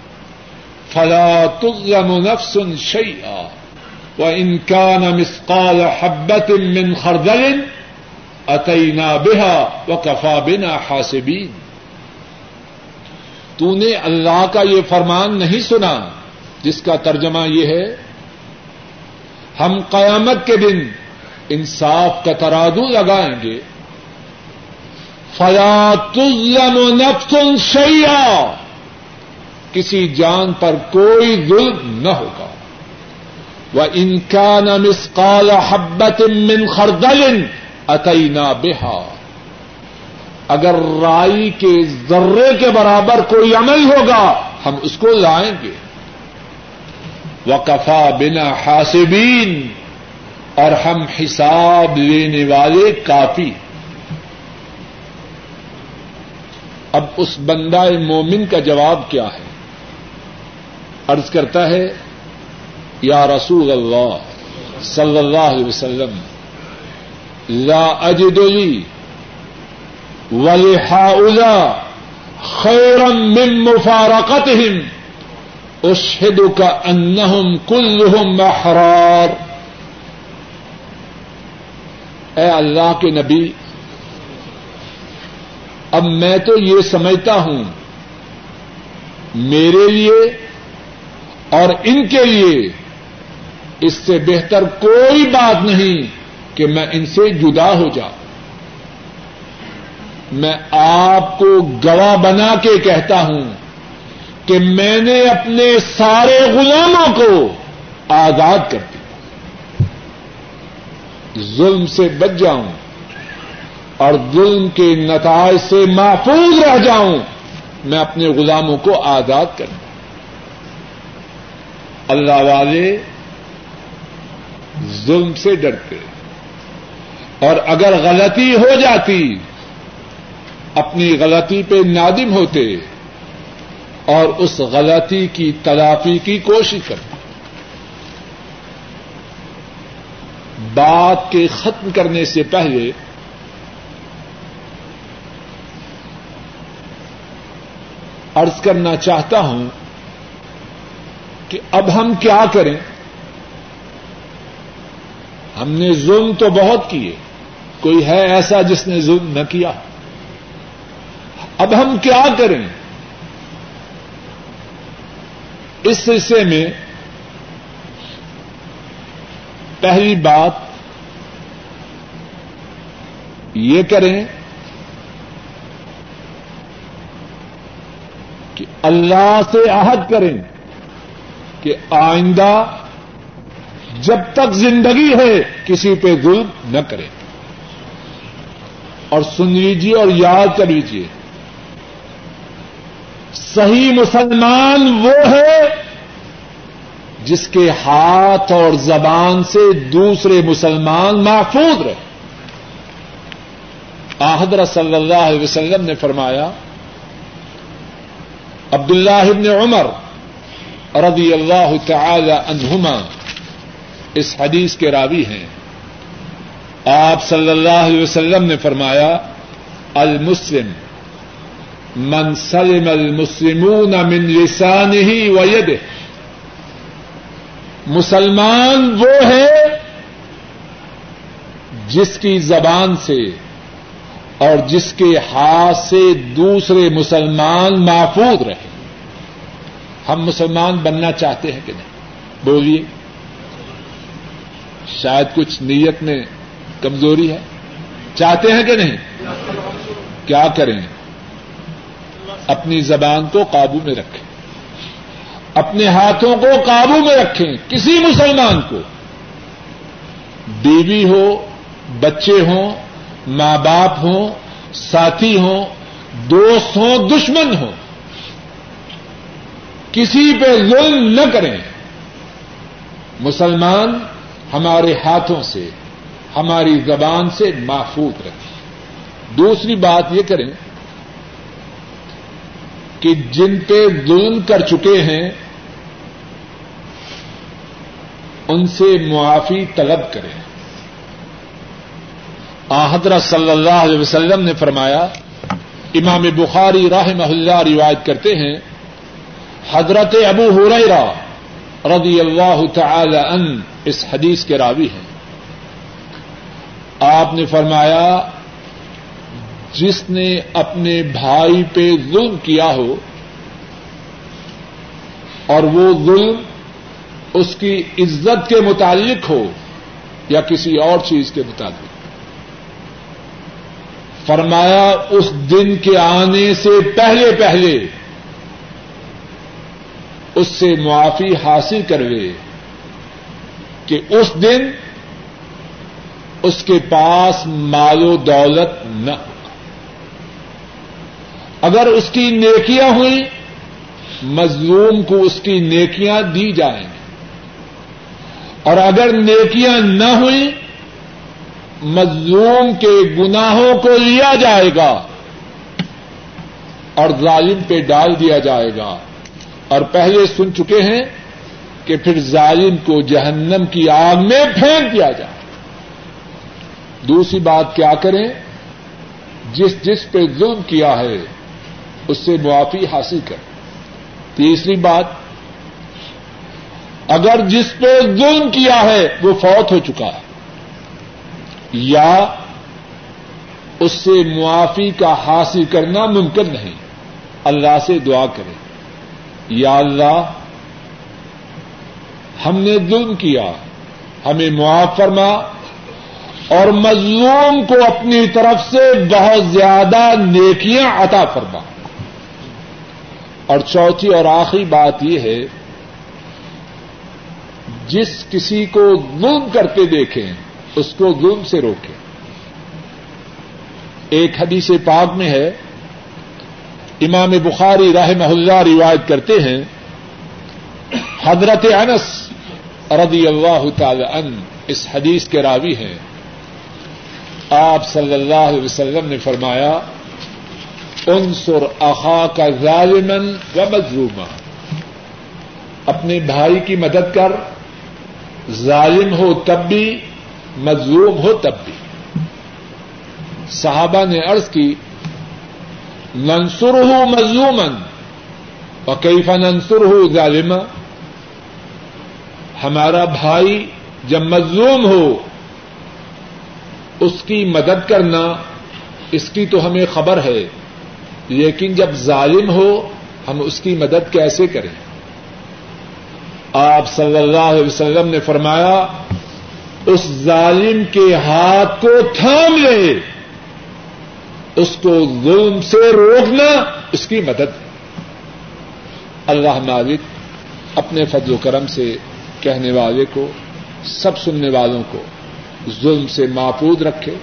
فلا تظلم نفس شيئا۔ وإن كان مثقال حبة من خردل أتينا بها وكفى بنا حاسبين تو نے اللہ کا یہ فرمان نہیں سنا، جس کا ترجمہ یہ ہے، ہم قیامت کے دن انصاف کا ترادو لگائیں گے۔ فلا تظلم نفس شيئا۔ کسی جان پر کوئی ظلم نہ ہوگا۔ وہ انکان مسقال حبت من خردل اتینا بہا۔ اگر رائی کے ذرے کے برابر کوئی عمل ہوگا، ہم اس کو لائیں گے۔ وقفا بنا حاسبین اور ہم حساب لینے والے کافی۔ اب اس بندہ مومن کا جواب کیا ہے؟ ارض کرتا ہے، یا رسول اللہ صلی اللہ علیہ وسلم لا اجد لی ولحاؤلا خیرا من مفارقتهم اشهدك انهم كلهم احرار اے اللہ کے نبی، اب میں تو یہ سمجھتا ہوں، میرے لیے اور ان کے لیے اس سے بہتر کوئی بات نہیں۔ کہ میں ان سے جدا ہو جاؤں۔ میں آپ کو گواہ بنا کے کہتا ہوں کہ میں نے اپنے سارے غلاموں کو آزاد کر دیا۔ ظلم سے بچ جاؤں اور ظلم کے نتائج سے محفوظ رہ جاؤں، میں اپنے غلاموں کو آزاد کر دوں۔ اللہ والے، ظلم سے ڈرتے۔ ہیں اور اگر غلطی ہو جاتی، اپنی غلطی پہ نادم ہوتے اور اس غلطی کی تلافی کی کوشش کرتے۔ بات کے ختم کرنے سے پہلے ارض کرنا چاہتا ہوں کہ اب ہم کیا کریں؟ ہم نے ظلم تو بہت کیے۔ کوئی ہے ایسا جس نے ظلم نہ کیا اب ہم کیا کریں؟ اس سلسلے میں پہلی بات یہ کریں کہ اللہ سے عہد کریں کہ آئندہ جب تک زندگی ہے کسی پہ ظلم نہ کریں۔ اور سن لیجیے اور یاد کر لیجیے صحیح مسلمان وہ ہے جس کے ہاتھ اور زبان سے دوسرے مسلمان محفوظ رہے۔ آحدر صلی اللہ علیہ وسلم نے فرمایا عبد اللہ عمر رضی اللہ تعالی عنہما اس حدیث کے راوی ہیں۔ آپ صلی اللہ علیہ وسلم نے فرمایا، المسلم، من سلم المسلمون من لسانه ويده. مسلمان وہ ہے جس کی زبان سے اور جس کے ہاتھ سے دوسرے مسلمان محفوظ رہے۔ ہم مسلمان بننا چاہتے ہیں کہ نہیں؟ بولیے۔ شاید کچھ نیت میں کمزوری ہے چاہتے ہیں کہ نہیں کیا کریں اپنی زبان کو قابو میں رکھیں اپنے ہاتھوں کو قابو میں رکھیں کسی مسلمان کو بیوی ہو بچے ہوں ماں باپ ہوں ساتھی ہوں دوست ہوں دشمن ہوں کسی پہ ظلم نہ کریں مسلمان ہمارے ہاتھوں سے ہماری زبان سے محفوظ رکھیں۔ دوسری بات یہ کریں کہ جن پہ ظلم کر چکے ہیں، ان سے معافی طلب کریں۔ آحدر صلی اللہ علیہ وسلم نے فرمایا، امام بخاری راہ محلہ روایت کرتے ہیں، حضرت ابو ہریرا رضی اللہ تعالی ان اس حدیث کے راوی ہیں۔ آپ نے فرمایا، جس نے اپنے بھائی پہ ظلم کیا ہو، اور وہ ظلم اس کی عزت کے متعلق ہو یا کسی اور چیز کے متعلق۔ فرمایا، اس دن کے آنے سے پہلے پہلے اس سے معافی حاصل کروے کہ اس دن اس کے پاس مال و دولت نہ اگر اس کی نیکیاں ہوئی مظلوم کو اس کی نیکیاں دی جائیں گی۔ اور اگر نیکیاں نہ ہوئی مظلوم کے گناہوں کو لیا جائے گا اور ظالم پہ ڈال دیا جائے گا۔ اور پہلے سن چکے ہیں کہ پھر ظالم کو جہنم کی آگ میں پھینک دیا جائے۔ دوسری بات کیا کریں؟ جس جس پہ ظلم کیا ہے، اس سے معافی حاصل کریں۔ تیسری بات، اگر جس پہ ظلم کیا ہے، وہ فوت ہو چکا ہے، یا اس سے معافی کا حاصل کرنا ممکن نہیں، اللہ سے دعا کریں۔ یا اللہ، ہم نے ظلم کیا، ہمیں معاف فرما اور مظلوم کو اپنی طرف سے بہت زیادہ نیکیاں عطا فرما۔ اور چوتھی اور آخری بات یہ ہے، جس کسی کو ظلم کرتے دیکھیں، اس کو ظلم سے روکیں۔ ایک حدیث پاک میں ہے، امام بخاری رحمہ اللہ روایت کرتے ہیں، حضرت انس رضی اللہ تعالی ان اس حدیث کے راوی ہیں۔ آپ صلی اللہ علیہ وسلم نے فرمایا، انصر اخا کا ظالمن و مظلوما۔ اپنے بھائی کی مدد کر، ظالم ہو تب بھی، مظلوم ہو تب بھی۔ صحابہ نے عرض کی ننسر ہو مظلومن و ننسر ہو ظالم ہمارا بھائی جب مظلوم ہو اس کی مدد کرنا، اس کی تو ہمیں خبر ہے، لیکن جب ظالم ہو، ہم اس کی مدد کیسے کریں؟ آپ صلی اللہ علیہ وسلم نے فرمایا، اس ظالم کے ہاتھ کو تھام لے، اس کو ظلم سے روکنا اس کی مدد اللہ مالک اپنے فضل و کرم سے کہنے والے کو، سب سننے والوں کو ظلم سے محفوظ رکھے۔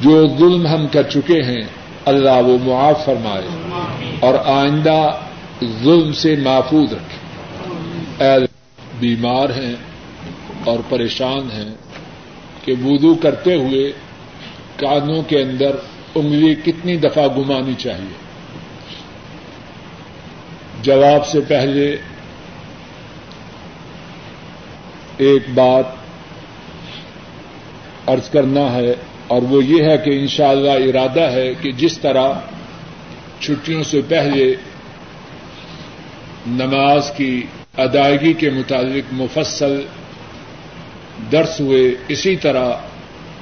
جو ظلم ہم کر چکے ہیں، اللہ وہ معاف فرمائے اور آئندہ ظلم سے محفوظ رکھے۔ اے بیمار ہیں اور پریشان ہیں کہ وضو کرتے ہوئے کانوں کے اندر انگلی کتنی دفعہ گمانی چاہیے۔ جواب سے پہلے ایک بات ارض کرنا ہے اور وہ یہ ہے کہ انشاءاللہ ارادہ ہے کہ جس طرح چھٹیوں سے پہلے نماز کی ادائیگی کے متعلق مفصل درس ہوئے، اسی طرح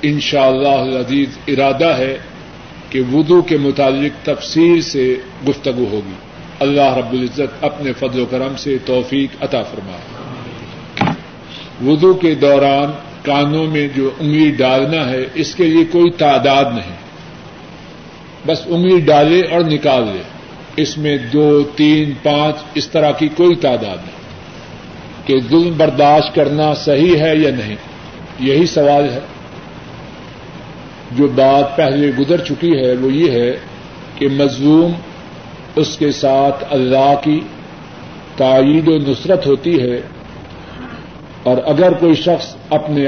ان شاء اللہ ارادہ ہے کہ وضو کے متعلق تفصیل سے گفتگو ہوگی۔ اللہ رب العزت اپنے فضل و کرم سے توفیق عطا فرمائے۔ وضو کے دوران کانوں میں جو انگلی ڈالنا ہے، اس کے لیے کوئی تعداد نہیں۔ بس انگلی ڈالے اور نکال لے۔ اس میں دو، تین، پانچ، اس طرح کی کوئی تعداد نہیں۔ کہ ظلم برداشت کرنا صحیح ہے یا نہیں، یہی سوال ہے۔ جو بات پہلے گزر چکی ہے، وہ یہ ہے کہ مظلوم اس کے ساتھ اللہ کی تائید و نصرت ہوتی ہے۔ اور اگر کوئی شخص اپنے